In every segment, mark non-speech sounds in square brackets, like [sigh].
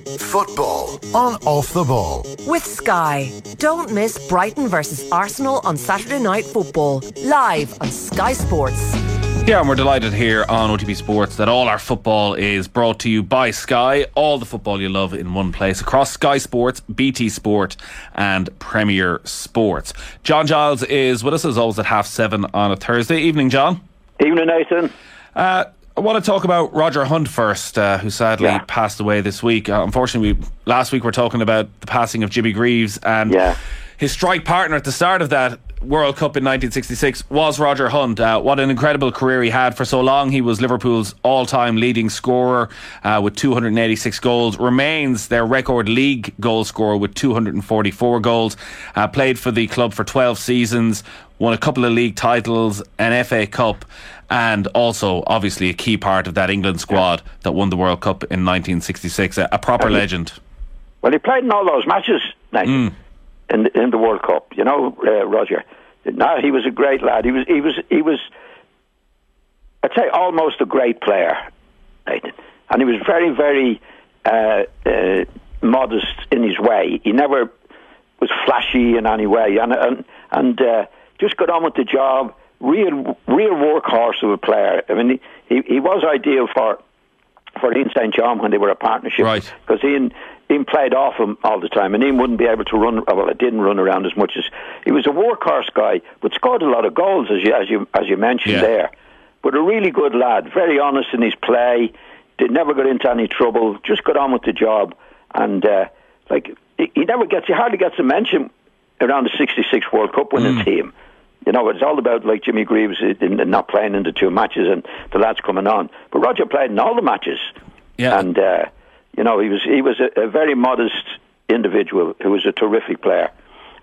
Football on Off the Ball. With Sky. Don't miss Brighton versus Arsenal on Saturday Night Football. Live on Sky Sports. Yeah, and we're delighted here on OTB Sports that all our football is brought to you by Sky. All the football you love in one place across Sky Sports, BT Sport, and Premier Sports. John Giles is with us as always at half seven on a Thursday. Evening, John. Evening, Nathan. Uh, I want to talk about Roger Hunt first, uh, who sadly Yeah. passed away this week. Uh, unfortunately, we, last week we are talking about the passing of Jimmy Greaves and Yeah. his strike partner at the start of that World Cup in 1966 was Roger Hunt. Uh, what an incredible career he had for so long. He was Liverpool's all-time leading scorer uh, with 286 goals. Remains their record league goal scorer with 244 goals. Uh, played for the club for 12 seasons. Won a couple of league titles, an FA Cup, and also obviously a key part of that England squad that won the World Cup in 1966. A, a proper legend. Well, he played in all those matches, Nathan, in the, in the World Cup. You know, uh, Roger. No, he was a great lad. He was, he was, he was. I'd say almost a great player, Nathan, and he was very, very uh, uh, modest in his way. He never was flashy in any way, and and and uh, just got on with the job. Real, real workhorse of a player. I mean, he, he, he was ideal for for Ian St John when they were a partnership, Right. Because Ian Ian played off him all the time, and Ian wouldn't be able to run. Well, it didn't run around as much as he was a workhorse guy, but scored a lot of goals as you as you as you mentioned Yeah. there. But a really good lad, very honest in his play. Did never got into any trouble. Just got on with the job, and uh, like he, he never gets. He hardly gets a mention around the '66 World Cup winning Mm. team. You know, it's all about like Jimmy Greaves in, in not playing in the two matches and the lads coming on. But Roger played in all the matches, Yeah. and uh, you know he was he was a, a very modest individual who was a terrific player.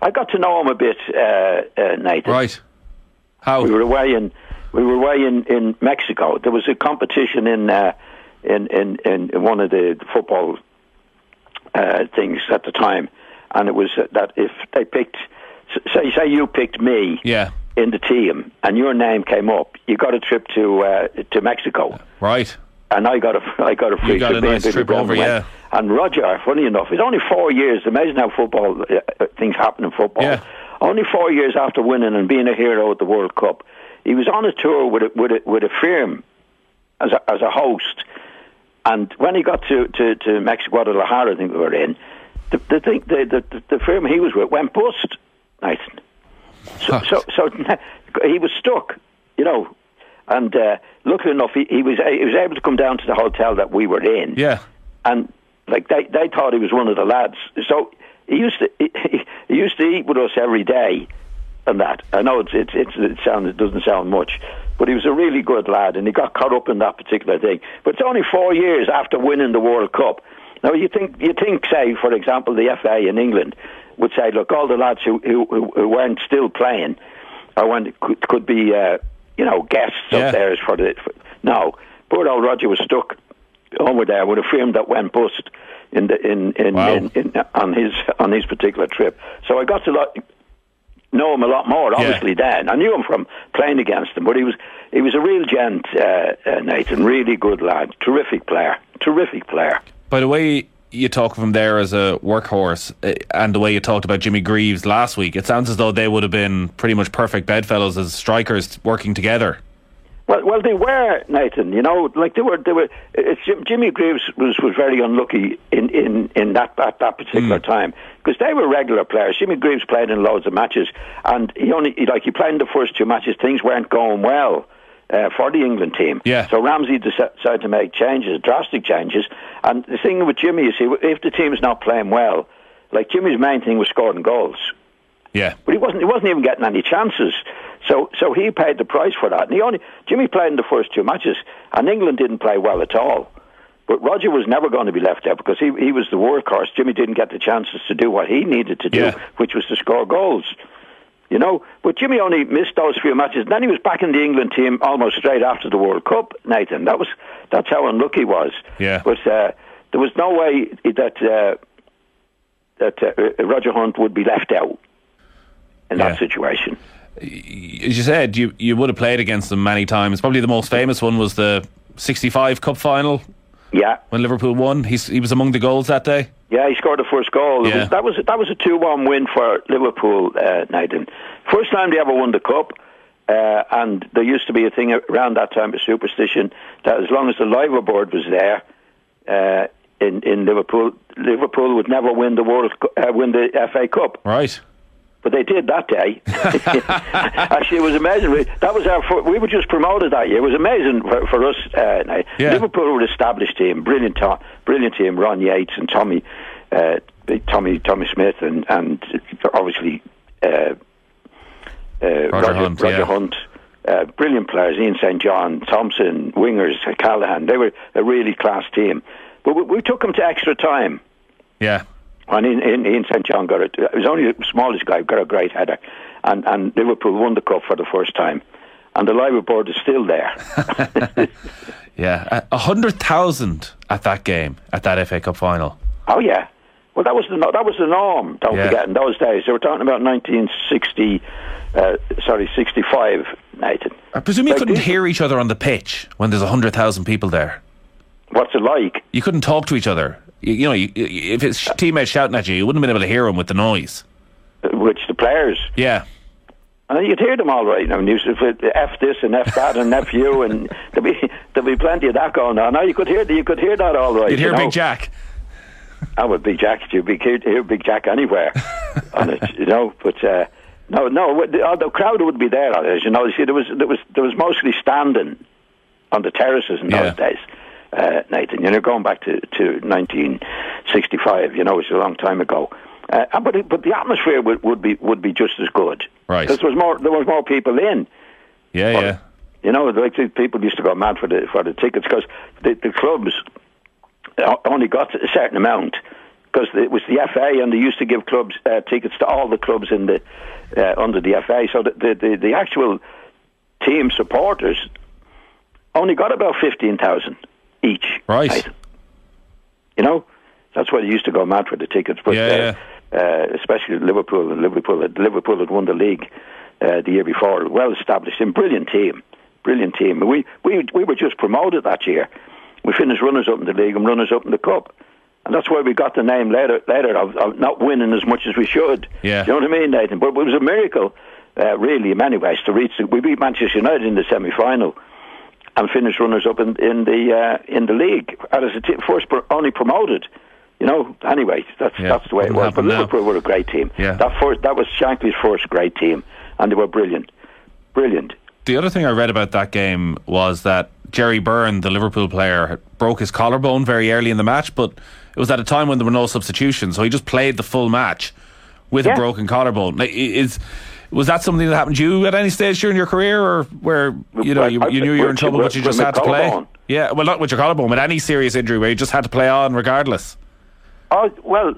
I got to know him a bit, uh, uh, Nathan. Right. How? We were away in we were away in, in Mexico. There was a competition in uh, in, in in one of the football uh, things at the time, and it was that if they picked, say say you picked me yeah. in the team, and your name came up, you got a trip to uh, to Mexico. Right. And I got a, [laughs] I got a free got trip. a and nice trip over, yeah. And Roger, funny enough, it's only four years. Imagine how football uh, uh, things happen in football. Yeah. Only four years after winning and being a hero at the World Cup, he was on a tour with a, with a, with a firm as a, as a host. And when he got to, to, to Mexico, Guadalajara, I think we were in, the the, thing, the, the the firm he was with went bust. Nathan. So, so, so [laughs] he was stuck, you know. And uh, luckily enough, he, he was he was able to come down to the hotel that we were in. Yeah. And like they they thought he was one of the lads. So he used to he, he used to eat with us every day, and that. I know it's it's, it's it sounds it doesn't sound much, but he was a really good lad, and he got caught up in that particular thing. But it's only four years after winning the World Cup. Now you think you think say for example the FA in England would say look all the lads who who, who weren't still playing or when could, could be uh, you know guests Yeah. up there for the for, no poor old Roger was stuck over there with a firm that went bust in the in in, Wow. in, in on his on his particular trip. So I got to lot, know him a lot more. Obviously, then I knew him from playing against him, but he was he was a real gent, uh, uh, Nathan. Really good lad, terrific player, terrific player. By the way you talk of him there as a workhorse, uh, and the way you talked about Jimmy Greaves last week, it sounds as though they would have been pretty much perfect bedfellows as strikers working together. Well, well, they were Nathan. You know, like they were. They were. Eh, eh, it's, Jimmy Greaves was, was very unlucky in in in that at that particular hmm. time because they were regular players. Jimmy Greaves played in loads of matches, and he only he, like he played in the first two matches. Things weren't going well. Uh, for the England team, Yeah. So Ramsey decided to make changes, drastic changes. And the thing with Jimmy is, he, if the team's not playing well, like Jimmy's main thing was scoring goals Yeah. but he wasn't he wasn't even getting any chances. So so he paid the price for that. And he only Jimmy played in the first two matches, and England didn't play well at all. But Roger was never going to be left out because he he was the workhorse. Jimmy didn't get the chances to do what he needed to do, Yeah. which was to score goals. You know, but Jimmy only missed those few matches. Then he was back in the England team almost straight after the World Cup. Nathan, that was that's how unlucky he was. Yeah. But uh, there was no way that uh, that uh, Roger Hunt would be left out in Yeah. that situation. As you said, you, you would have played against them many times. Probably the most famous one was the 65 Cup final. Yeah, when Liverpool won. He's, he was among the goals that day. yeah, he scored the first goal. Yeah. was, that was that was a two-one win for Liverpool, uh, Nathan. First time they ever won the cup. Uh, and there used to be a thing around that time, a superstition that as long as the Liver bird was there uh, in in Liverpool, Liverpool would never win the World uh, win the FA Cup. Right. But they did that day. [laughs] Actually, it was amazing. We, that was our. We were just promoted that year. It was amazing for, for us. Uh. Yeah. Liverpool were an established team, brilliant, brilliant team. Ron Yeats and Tommy, uh, Tommy, Tommy Smith, and and obviously uh, uh, Roger, Hunt, Roger yeah. Hunt. Uh, brilliant players, Ian St. John, Thompson, wingers, Callaghan. They were a really class team. But we, we took them to extra time. Yeah. And in, Ian, Ian St John got it. It was only the smallest guy, got a great header, and and Liverpool won the cup for the first time, and the Liver bird is still there. [laughs] [laughs] Yeah. A- A hundred thousand at that game, at that FA Cup final. oh yeah, well that was the that was the norm. Don't Yeah. forget in those days. They were talking about 1960, uh, sorry, 65, Nathan. I presume you Like couldn't this- hear each other on the pitch when there's a hundred thousand people there. What's it like? You couldn't talk to each other. You, you know, you, you- if his teammates shouting at you, you wouldn't have been able to hear him with the noise. Uh, Which the players. Yeah. And you'd hear them all right. Now, you used to F this and F that and F you, and [laughs] there'd be there'd be plenty of that going on. Now you could hear you could hear that all right. You'd hear you know? Big Jack. I would Big Jack. You'd be hear, hear Big Jack anywhere [laughs] on it, you know. But uh, no, no, the, uh, the crowd would be there. As you know, you see, there was there was there was mostly standing on the terraces in Yeah. those days. Uh, Nathan, you know, going back to, to 1965, you know, it's a long time ago. Uh, but it- but the atmosphere would, would be would be just as good, Right. Because there was more there was more people in. Yeah, yeah. You know, like people used to go mad for the for the tickets because the, the clubs only got a certain amount because it was the FA and they used to give clubs uh, tickets to all the clubs in the uh, under the FA. So the, the the the actual team supporters only got about fifteen thousand each. Right. You know, that's why they used to go mad for the tickets. But Yeah, uh, yeah. Uh, especially Liverpool and Liverpool, had- Liverpool had won the league uh, the year before. Well established team, brilliant team, brilliant team. We we we were just promoted that year. We finished runners up in the league and runners up in the cup. And that's why we got the name later later of, of not winning as much as we should. Yeah. You know what I mean, Nathan? But it was a miracle, uh, really, in many ways, to reach. The, we beat Manchester United in the semi final and finished runners up in, in the uh, in the league as a t- first pro- only promoted. You know, anyway, that's Yeah, that's the way it was. But now. Liverpool were a great team. Yeah. That first that was Shankly's first great team, and they were brilliant, brilliant. The other thing I read about that game was that Jerry Byrne, the Liverpool player, broke his collarbone very early in the match, but it was at a time when there were no substitutions, so he just played the full match with a broken collarbone. Is was that something that happened to you at any stage during your career, or where you know you, you knew you were in trouble, but you just had to play? Yeah, well, not with your collarbone, with any serious injury where you just had to play on regardless. Oh well,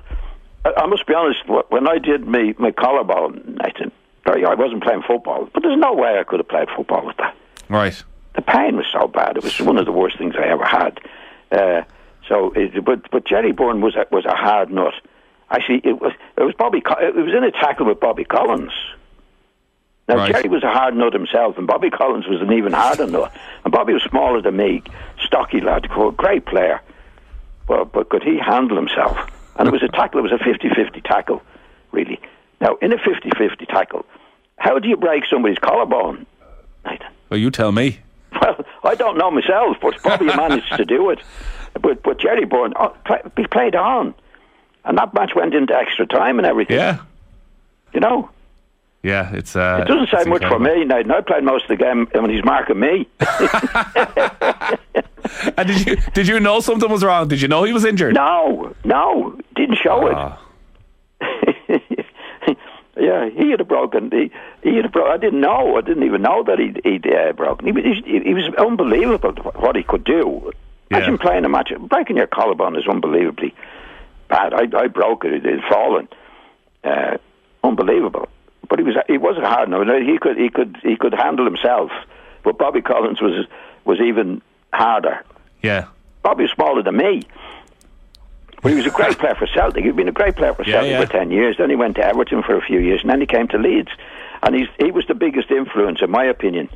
I, must be honest. When I did my my collarbone, Nathan, I I wasn't playing football, but there's no way I could have played football with that. Right. the pain was so bad. It was one of the worst things I ever had. Uh, so, it, but but Jerry Byrne was a, was a hard nut. Actually, it was it was Bobby. It was in a tackle with Bobby Collins. Now Right. Jerry was a hard nut himself, and Bobby Collins was an even harder nut. And Bobby was smaller than me, stocky lad, great player. But but could he handle himself? And it was a tackle. It was a 50-50 tackle, really. Now in a 50-50 tackle, how do you break somebody's collarbone, Nathan? Well, you tell me. [laughs] Well, I don't know myself, but Bobby managed to do it. But but Jerry Byrne, oh, he played on, and that match went into extra time and everything. Yeah. You know, Yeah, it's. Uh, it doesn't say much for me. Now I played most of the game when he's marking me. [laughs] And did you did you know something was wrong? Did you know he was injured? no, no, didn't show Ah. it. [laughs] yeah, he had a broken. He, he had a bro- I didn't know. I didn't even know that he'd, he'd uh, broken. He was, he, he was unbelievable what he could do. Yeah. Imagine playing a match. Breaking your collarbone is unbelievably bad. I, I broke it. It had fallen. Uh, unbelievable. But he was he was a hard no. He could he could he could handle himself. But Bobby Collins was was even harder. Yeah. Bobby was smaller than me. But he was a great player for Celtic. He'd been a great player for Yeah, Celtic yeah. for 10 years. Then he went to Everton for a few years, and then he came to Leeds. And he's, he was the biggest influence, in my opinion,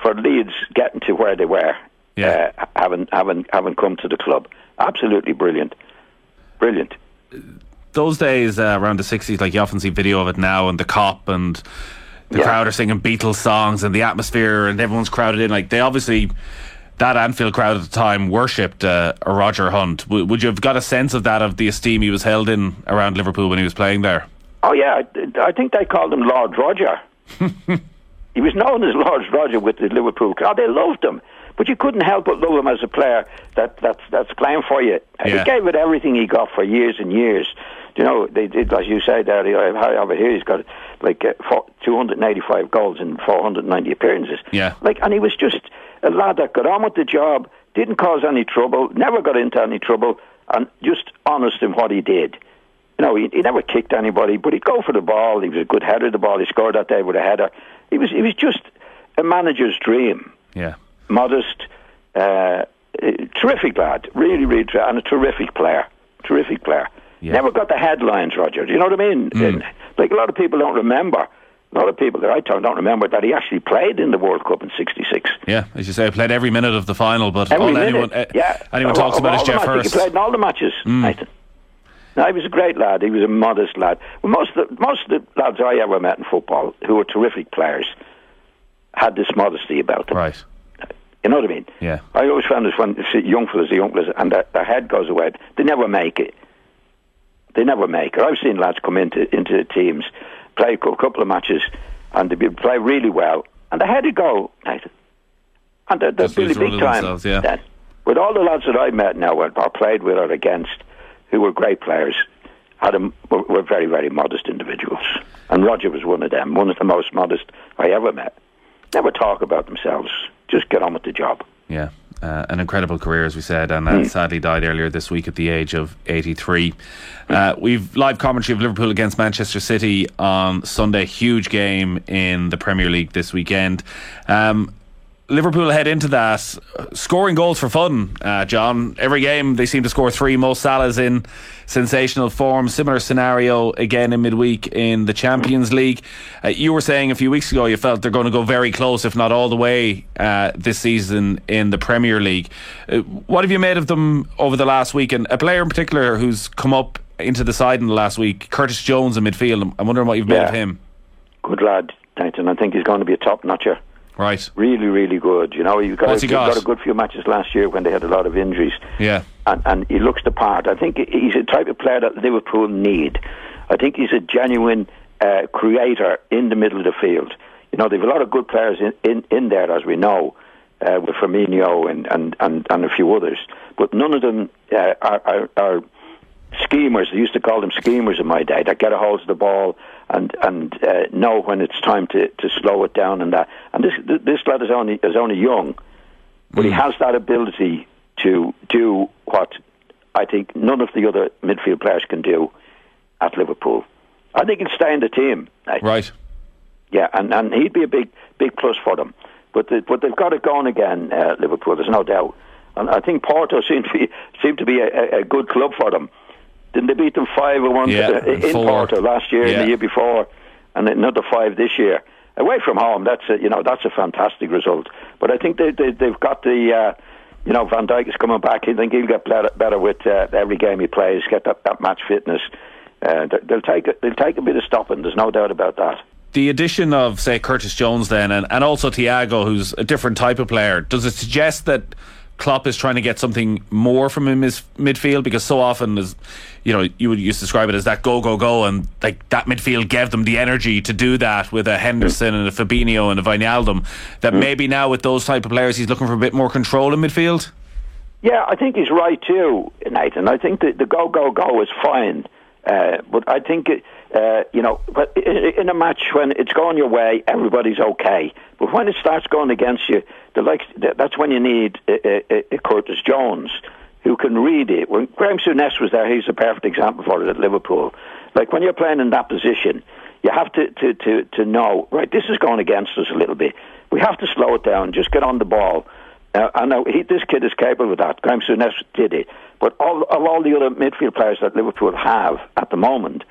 for Leeds getting to where they were, Yeah. uh, having, having, having come to the club. Absolutely brilliant. Brilliant. Those days uh, around the 60s, like you often see video of it now, and the Kop and the Yeah. crowd are singing Beatles songs, and the atmosphere, and everyone's crowded in. Like they obviously, that Anfield crowd at the time worshipped uh, a Roger Hunt. W- would you have got a sense of that, of the esteem he was held in around Liverpool when he was playing there? Oh yeah, I, I think they called him Lord Roger. [laughs] he was known as Lord Roger with the Liverpool crowd. They loved him, but you couldn't help but love him as a player that that's that's playing for you. Yeah. He gave it everything he got for years and years. You know, they did, as you there. I have it here. He's got like uh, four, 285 goals in 490 appearances. Yeah. like, and he was just a lad that got on with the job, didn't cause any trouble, never got into any trouble, and just honest in what he did. You know, he, he never kicked anybody, but he'd go for the ball. He was a good header of the ball. He scored that day with a header. He was he was just a manager's dream. Yeah. Modest, uh, uh, terrific lad, really, really, and a terrific player. Terrific player. Yeah. Never got the headlines, Roger. Do you know what I mean? And, like a lot of people don't remember. A lot of people that I talk don't remember that he actually played in the World Cup in '66. Yeah, as you say, played every minute of the final, but Every all minute. anyone, uh, yeah. anyone talks about is Geoff. Hurst. He played in all the matches, Nathan. No, he was a great lad. He was a modest lad. Well, most of the, most of the lads I ever met in football, who were terrific players, had this modesty about them. Right. You know what I mean? Yeah. I always found this when young fellas, the young fellas, and their, their head goes away. They never make it. They never make it. I've seen lads come into into teams, play a couple of matches, and they play really well, and they head a goal, Nathan. And they're, they're really big time. yeah. then. With all the lads that I've met now, or or played with or against, who were great players, had a, were, were very, very modest individuals. And Roger was one of them, one of the most modest I ever met. Never talk about themselves, just get on with the job. Yeah. Uh, an incredible career, as we said, and Hmm. uh, sadly died earlier this week at the age of 83. Uh, we've live commentary of Liverpool against Manchester City on Sunday. Huge game in the Premier League this weekend. Um, Liverpool head into that scoring goals for fun, uh, John. Every game they seem to score three. Mo Salah's in sensational form. Similar scenario again in midweek in the Champions League. Uh, you were saying a few weeks ago you felt they're going to go very close, if not all the way, uh, this season in the Premier League. Uh, what have you made of them over the last week? And a player in particular who's come up into the side in the last week, Curtis Jones in midfield. I'm wondering what you've made of him. Good lad, Nathan. I think he's going to be a top notcher. Right. Really, really good. You know, he got, What's he got? got a good few matches last year when they had a lot of injuries. Yeah. and, and he looks the part. I think he's a type of player that Liverpool need. I think he's a genuine uh, creator in the middle of the field. You know, they've a lot of good players in, in, in there, as we know, uh, with Firmino and, and, and, and a few others. But none of them uh, are, are, are schemers. They used to call them schemers in my day that get a hold of the ball and and uh, know when it's time to, to slow it down and that. And this this lad is only is only young, but he has that ability to do what I think none of the other midfield players can do at Liverpool. I think he'll stay in the team. Right. yeah, and, and he'd be a big big plus for them. But the, but they've got it going again, uh, Liverpool. There's no doubt. And I think Porto [laughs] seem to be seem to be a- a good club for them. Didn't they beat them five or one Yeah, uh, in four. Porto last year Yeah. and the year before, and another five this year away from home? That's a, you know that's a fantastic result. But I think they, they they've got the. Uh, you know, Van Dijk is coming back. I think he'll get better, with uh, every game he plays. Get that, that match fitness. Uh, they- they'll take a, they'll take a bit of stopping. There's no doubt about that. the addition of say Curtis Jones then and, and also Thiago who's a different type of player does it suggest that Klopp is trying to get something more from him his midfield because so often as you know you would used to describe it as that go go go and like that midfield gave them the energy to do that with a Henderson and a Fabinho and a Wijnaldum that maybe now with those type of players he's looking for a bit more control in midfield Yeah, I think he's right too, Nathan. I think that the go go go is fine, uh, but I think it, uh, you know, but in a match when it's going your way, everybody's okay. But when it starts going against you, the like that's when you need a, a, a Curtis Jones who can read it. When Graham Souness was there, he's a perfect example for it at Liverpool. Like when you're playing in that position, you have to, to, to, to know, right, this is going against us a little bit. We have to slow it down, just get on the ball. Uh, I know he, this kid is capable of that. Graham Souness did it. But all, of all the other midfield players that Liverpool have at the moment,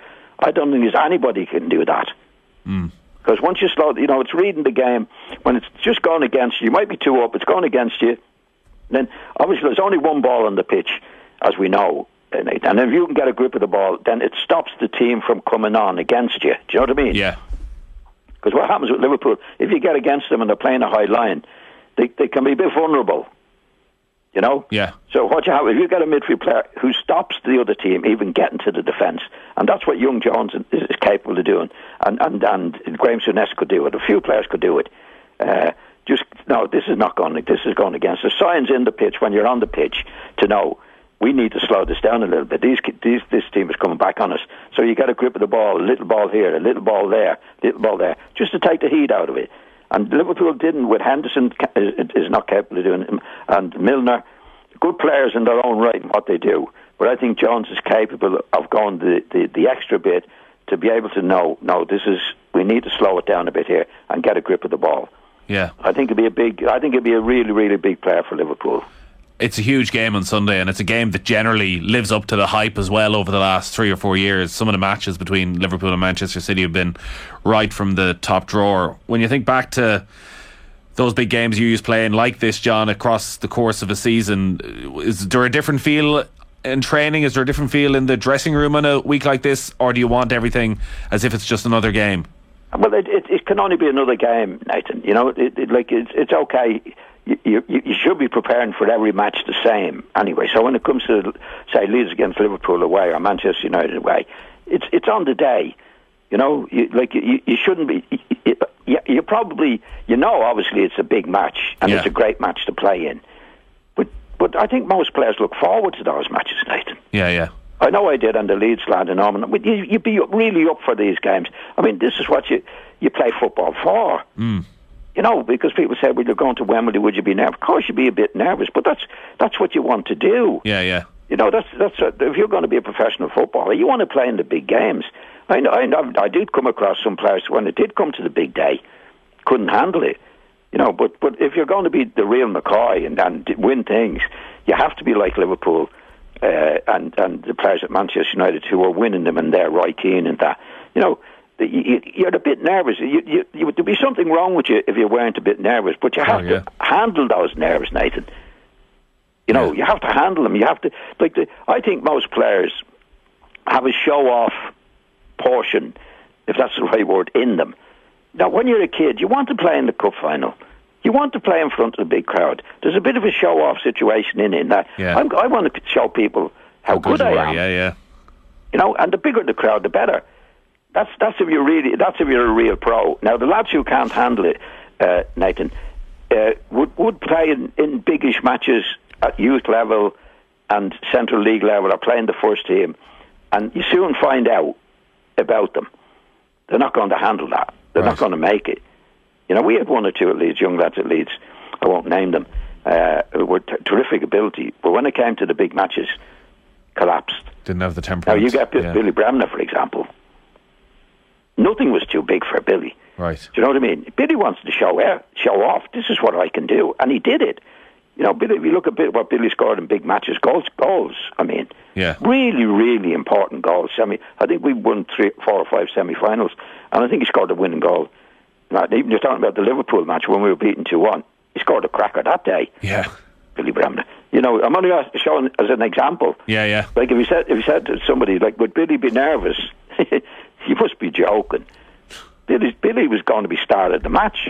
I don't think there's anybody can do that. Hmm. Because once you slow, you know, it's reading the game. When it's just going against you, you might be two up, it's going against you. Then obviously there's only one ball on the pitch, as we know. And if you can get a grip of the ball, then it stops the team from coming on against you. Do you know what I mean? Yeah. Because what happens with Liverpool, if you get against them and they're playing a high line, they, they can be a bit vulnerable. You know? Yeah. So what you have, if you get a midfield player who stops the other team even getting to the defence, and that's what Young Jones is, is capable of doing, and, and, and Graham Souness could do it, a few players could do it. Uh, just, no, this is not going, this is going against the signs in the pitch when you're on the pitch to know we need to slow this down a little bit. These, these, this team is coming back on us. So you get a grip of the ball, a little ball here, a little ball there, a little ball there, just to take the heat out of it. And Liverpool didn't with Henderson is not capable of doing it, and Milner, good players in their own right in what they do. But I think Jones is capable of going the, the, the extra bit to be able to know, no, this is we need to slow it down a bit here and get a grip of the ball. Yeah, I think it'd be a big. I think it'd be a really, really big player for Liverpool it's a huge game on Sunday, and it's a game that generally lives up to the hype as well over the last three or four years. Some of the matches between Liverpool and Manchester City have been right from the top drawer. When you think back to those big games you used playing like this, John, across the course of a season, is there a different feel in training? Is there a different feel in the dressing room on a week like this, or do you want everything as if it's just another game? Well, it, it, it can only be another game, Nathan. You know, it, it, like it's it's okay you, you, you should be preparing for every match the same anyway. So when it comes to say Leeds against Liverpool away or Manchester United away, it's it's on the day. You know, you, like you, you shouldn't be. You, you, you probably you know obviously it's a big match and Yeah. it's a great match to play in, but but I think most players look forward to those matches, Nathan. Yeah, yeah. I know I did on the Leeds land and you, you'd be really up for these games. I mean, this is what you you play football for. Mm. You know, because people say, "Well, you're going to Wembley. Would you be nervous?" Of course, you'd be a bit nervous, but that's that's what you want to do. Yeah, yeah. You know, that's that's uh, if you're going to be a professional footballer, you want to play in the big games. I know, I, I did come across some players when it did come to the big day, couldn't handle it. You know, but but if you're going to be the real McCoy and, and win things, you have to be like Liverpool uh, and and the players at Manchester United who are winning them and they're right keen and that. You know, you, you're a bit nervous. You, you, you, there'd be something wrong with you if you weren't a bit nervous, but you have yeah. to handle those nerves, Nathan. You know, Yeah. you have to handle them. You have to like. The, I think most players have a show-off portion, if that's the right word, in them. Now, when you're a kid, you want to play in the cup final. You want to play in front of a big crowd. There's a bit of a show-off situation in it. That Yeah. I'm, I want to show people how, good, you I were. am. Yeah, yeah. You know, and the bigger the crowd, the better. That's that's if you're really that's if you're a real pro. Now the lads who can't handle it, uh, Nathan, uh, would would play in, in biggish matches at youth level and central league level, or play in the first team, and you soon find out about them. They're not going to handle that. They're Right. not going to make it. You know, we had one or two at Leeds, young lads at Leeds. I won't name them. Uh, who were t- terrific ability, but when it came to the big matches, collapsed. Didn't have the temperament. Now you get yeah. Billy Bremner, for example. Nothing was too big for Billy. Right. Do you know what I mean? Billy wants to show out, show off. This is what I can do, and he did it. You know, Billy. If you look at what Billy scored in big matches, goals, goals. I mean, Yeah. really, really important goals. Semi. I think we won three, four or five semi-finals, and I think he scored a winning goal. Now, even you're talking about the Liverpool match when we were beaten two one. He scored a cracker that day, Yeah. Billy Bremner. You know, I'm only showing as an example. Yeah, yeah. Like if you said if you said to somebody like, "Would Billy be nervous?" [laughs] you must be joking. Billy Billy was going to be star of the match,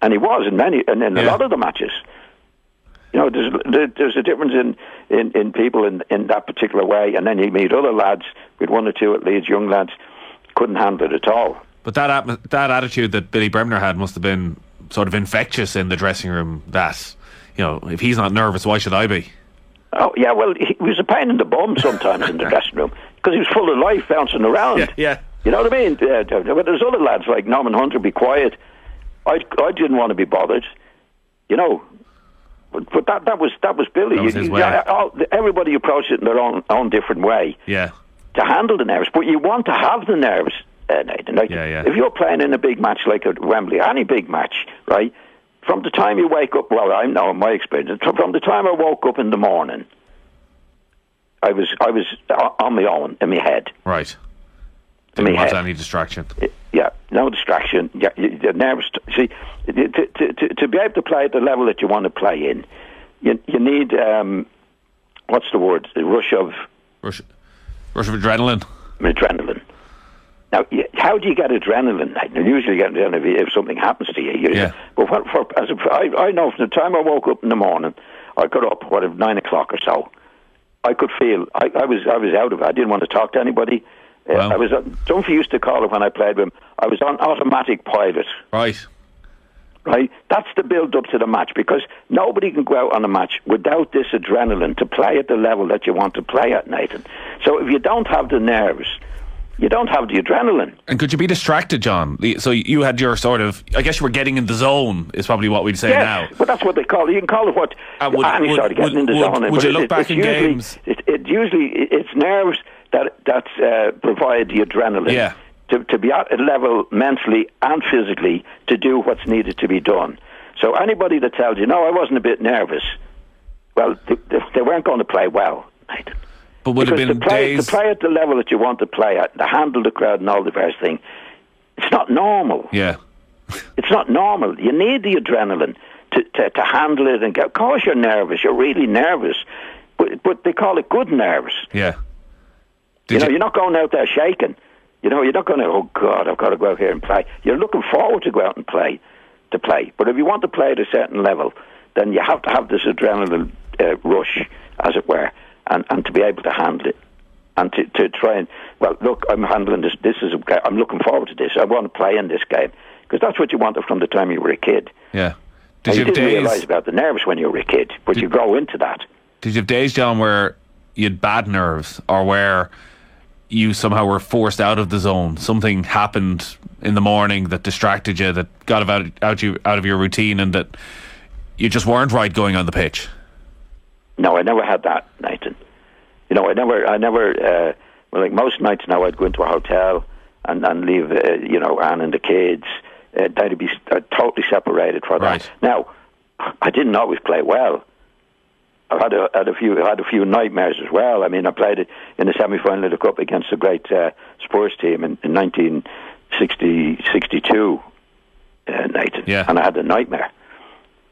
and he was in many and in a lot of the matches. You know, there's there's a difference in, in, in people in, in that particular way, and then you meet other lads with one or two at Leeds, young lads, couldn't handle it at all. But that atmo- that attitude that Billy Bremner had must have been sort of infectious in the dressing room. That you know, if he's not nervous, why should I be? Oh yeah, well, he was a pain in the bum sometimes in the [laughs] dressing room because he was full of life, bouncing around. yeah. You know what I mean? Uh, but there's other lads like Norman Hunter, be quiet. I, I didn't want to be bothered. You know, but, but that that was that was Billy. That was You- his you- way. yeah, all- everybody approached it in their own own different way Yeah. to handle the nerves. But you want to have the nerves, uh, Nathan. Like Yeah, yeah. if you're playing in a big match like at Wembley, any big match, right? From the time you wake up, well, I know in my experience, from the time I woke up in the morning, I was I was on my own in my head. Right. Didn't want head. any distraction. Yeah, no distraction. Yeah, you- you're nervous. See, to, to, to, to be able to play at the level that you want to play in, you, you need um, what's the word? The rush of Rush, rush of adrenaline. adrenaline. Now, how do you get adrenaline? You usually get adrenaline if, if something happens to you. you Yeah. But what, for, as a, I, I know from the time I woke up in the morning, I got up what at nine o'clock or so. I could feel I, I was I was out of it. I didn't want to talk to anybody. Uh, Wow. I was. Uh, Dunphy used to call it when I played with him. I was on automatic pilot. Right. Right, that's the build up to the match because nobody can go out on a match without this adrenaline to play at the level that you want to play at, Nathan. So if you don't have the nerves, you don't have the adrenaline. And could you be distracted, John? So you had your sort of, I guess you were getting in the zone, is probably what we'd say Yeah, now. but that's what they call it. You can call it what And would- any would- sort of getting would- in the would- zone. would but you it- look it- back it's in usually, games? It, it usually it's nerves that that uh, provide the adrenaline. Yeah. To, to be at a level mentally and physically to do what's needed to be done. So anybody that tells you, no, I wasn't a bit nervous, well, they, they, they weren't going to play well. Nathan. But would have been to play, days. to play at the level that you want to play at, to handle the crowd and all the various things, it's not normal. Yeah. [laughs] It's not normal. You need the adrenaline to, to, to handle it and get. Of course, you're nervous. You're really nervous, but but they call it good nerves. Yeah. you know, you, you're not going out there shaking. You know, you're not going to. Oh God, I've got to go out here and play. You're looking forward to go out and play, to play. But if you want to play at a certain level, then you have to have this adrenaline uh, rush, as it were, and, and to be able to handle it. And to, to try and well, look, I'm handling this. This is okay, I'm looking forward to this. I want to play in this game because that's what you wanted from the time you were a kid. yeah. Did you you didn't realise about the nerves when you were a kid, but you grow into that. Did you have days, John, where you had bad nerves, or where you somehow were forced out of the zone? Something happened in the morning that distracted you, that got out out you out of your routine, and that you just weren't right going on the pitch. No, I never had that, Nathan. You know, I never, I never. Uh, well, like most nights now, I'd go into a hotel and and leave, uh, you know, Anne and the kids. Uh, they'd be uh, totally separated for Right. that. Now, I didn't always play well. I had a, had a few had a few nightmares as well. I mean, I played it in the semi final of the cup against a great uh, Spurs team in, in 1960, 62, uh, Nathan, Yeah. and I had a nightmare.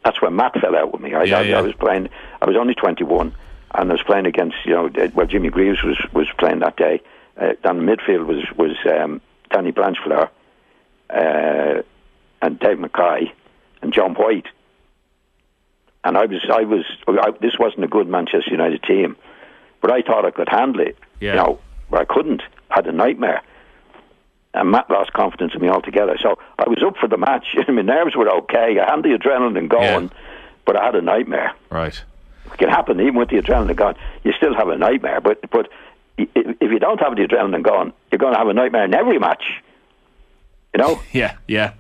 That's when Matt fell out with me. I, Yeah, I, yeah. I was playing. I was only 21, and I was playing against you know uh, well Jimmy Greaves was was playing that day. Uh, down the midfield was was um, Danny Blanchflower, uh, and Dave Mackay, and John White. And I was I was I, this wasn't a good Manchester United team, but I thought I could handle it. Yeah. You know, but I couldn't. I had a nightmare. And Matt lost confidence in me altogether. So I was up for the match. [laughs] My nerves were okay. I had the adrenaline going, Yeah. but I had a nightmare Right. it can happen even with the adrenaline gone. You still have a nightmare, but but if you don't have the adrenaline gone, you're going to have a nightmare in every match. You know, [laughs] Yeah, yeah.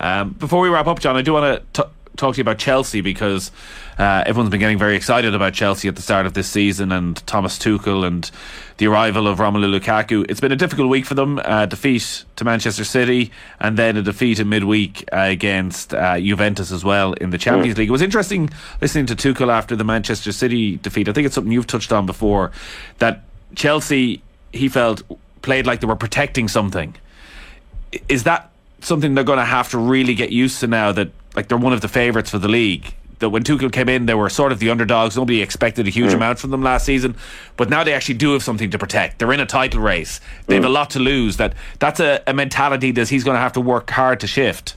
Um, before we wrap up, John, I do want to talk to you about Chelsea because uh, everyone's been getting very excited about Chelsea at the start of this season and Thomas Tuchel and the arrival of Romelu Lukaku. It's been a difficult week for them. Uh, defeat to Manchester City and then a defeat in midweek uh, against uh, Juventus as well in the Champions League. It was interesting listening to Tuchel after the Manchester City defeat. I think it's something you've touched on before that Chelsea, he felt, played like they were protecting something is that something they're going to have to really get used to now that like they're one of the favourites for the league? That when Tuchel came in, they were sort of the underdogs. Nobody expected a huge amount from them last season, but now they actually do have something to protect. They're in a title race. They have a lot to lose. That that's a, a mentality that he's going to have to work hard to shift.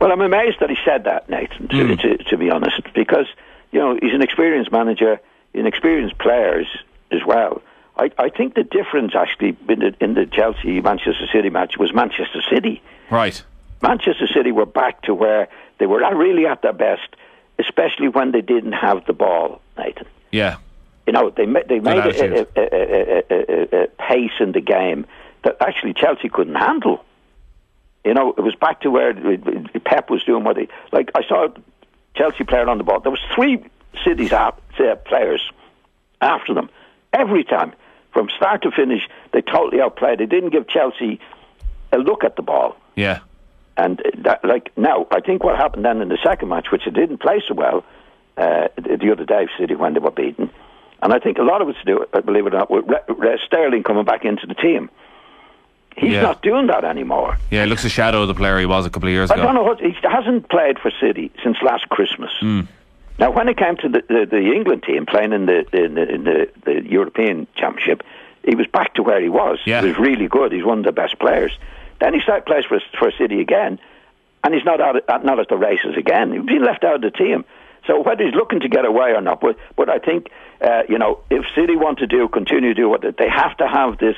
well, I'm amazed that he said that, Nathan. To, Hmm. to, to be honest, because you know he's an experienced manager, an experienced players as well. I, I think the difference actually in the, in the Chelsea Manchester City match was Manchester City. Right. Manchester City were back to where they were not really at their best, especially when they didn't have the ball, Nathan. Yeah. You know, they they made a, a, a, a, pace in the game that actually Chelsea couldn't handle. You know, it was back to where Pep was doing what he like. I saw Chelsea player on the ball. There was three cities uh, players after them every time from start to finish. They totally outplayed. They didn't give Chelsea a look at the ball. Yeah. And that, like now, I think what happened then in the second match, which they didn't play so well uh, the the other day, of City when they were beaten, and I think a lot of it's to do, uh, believe it or not, with Re- Sterling coming back into the team. He's Yeah. not doing that anymore. Yeah. He looks a shadow of the player he was a couple of years I ago. I don't know what he hasn't played for City since last Christmas. Hmm. Now, when it came to the, the, the England team playing in the in the, in the the European Championship, he was back to where he was. Yeah. He was really good. He's one of the best players. Then he started plays for for City again, and he's not at, not at the races again. He's been left out of the team. So whether he's looking to get away or not, but but I think uh, you know if City want to do continue to do what they have to have this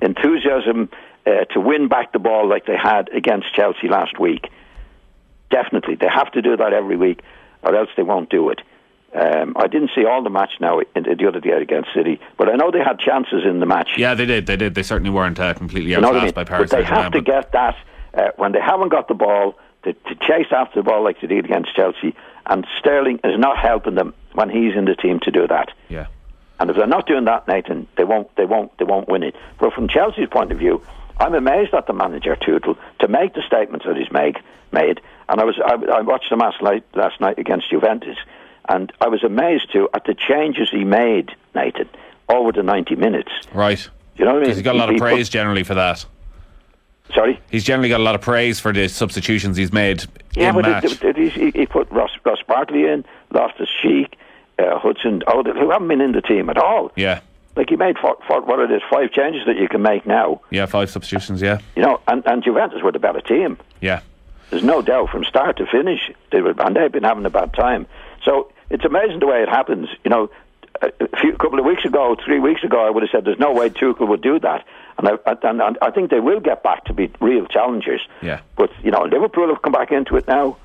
enthusiasm uh, to win back the ball like they had against Chelsea last week. Definitely, they have to do that every week, or else they won't do it. Um, I didn't see all the match now in the other day against City, but I know they had chances in the match. Yeah, they did. They did. They certainly weren't uh, completely You know outclassed I mean? by Paris But they have to get that uh, when they haven't got the ball to, to chase after the ball like they did against Chelsea. And Sterling is not helping them when he's in the team to do that. Yeah. And if they're not doing that, Nathan, they won't, they won't, they won't win it. But from Chelsea's point of view, I'm amazed at the manager Tuchel to make the statements that he's made. Made, and I was, I, I watched the match late, last night against Juventus, and I was amazed too at the changes he made, Nathan, over the 90 minutes. Right. You know what I mean? He's got a lot He- of praise put- generally for that. sorry. He's generally got a lot of praise for the substitutions he's made Yeah, in but match. it, it, it, he, he put Ross, Ross Barkley in, Loftus Cheek, uh, Hudson-Odoi, who haven't been in the team at all. yeah. Like he made for, for what it is, five changes that you can make now. Yeah, five substitutions, yeah. You know, and, and Juventus were the better team. Yeah. There's no doubt from start to finish, they were, and they've been having a bad time. So it's amazing the way it happens. You know, a, few, a couple of weeks ago, three weeks ago, I would have said there's no way Tuchel would do that, and I, and, and I think they will get back to be real challengers. Yeah. But you know, Liverpool have come back into it now.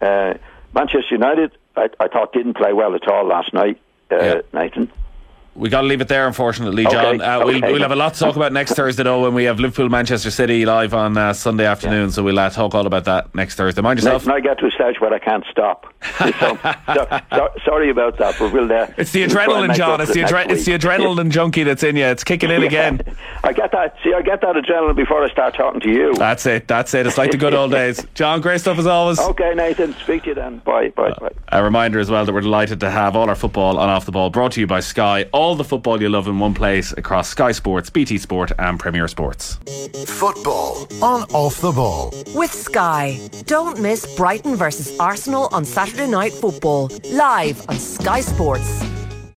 Uh, Manchester United, I, I thought didn't play well at all last night. Uh, Yeah. Nathan. We got to leave it there, unfortunately, John. Okay, Uh, we'll, okay. we'll have a lot to talk about next Thursday, though, when we have Liverpool Manchester City live on uh, Sunday afternoon. So we'll uh, talk all about that next Thursday. Mind yourself. Nathan, I get to a stage where I can't stop. [laughs] so, so, so, sorry about that, but we'll. Uh, It's the we'll try and adrenaline, John. It's the, adre- it's the adrenaline [laughs] junkie that's in you. It's kicking in again. [laughs] I get that. See, I get that adrenaline before I start talking to you. That's it. That's it. It's like the good old days. John, great stuff as always. Okay, Nathan. Speak to you then. Bye. Bye. Bye. A reminder as well that we're delighted to have all our football on Off the Ball brought to you by Sky. All the football you love in one place across Sky Sports, BT Sport, and Premier Sports. Football on Off the Ball. With Sky. Don't miss Brighton versus Arsenal on Saturday Night Football. Live on Sky Sports.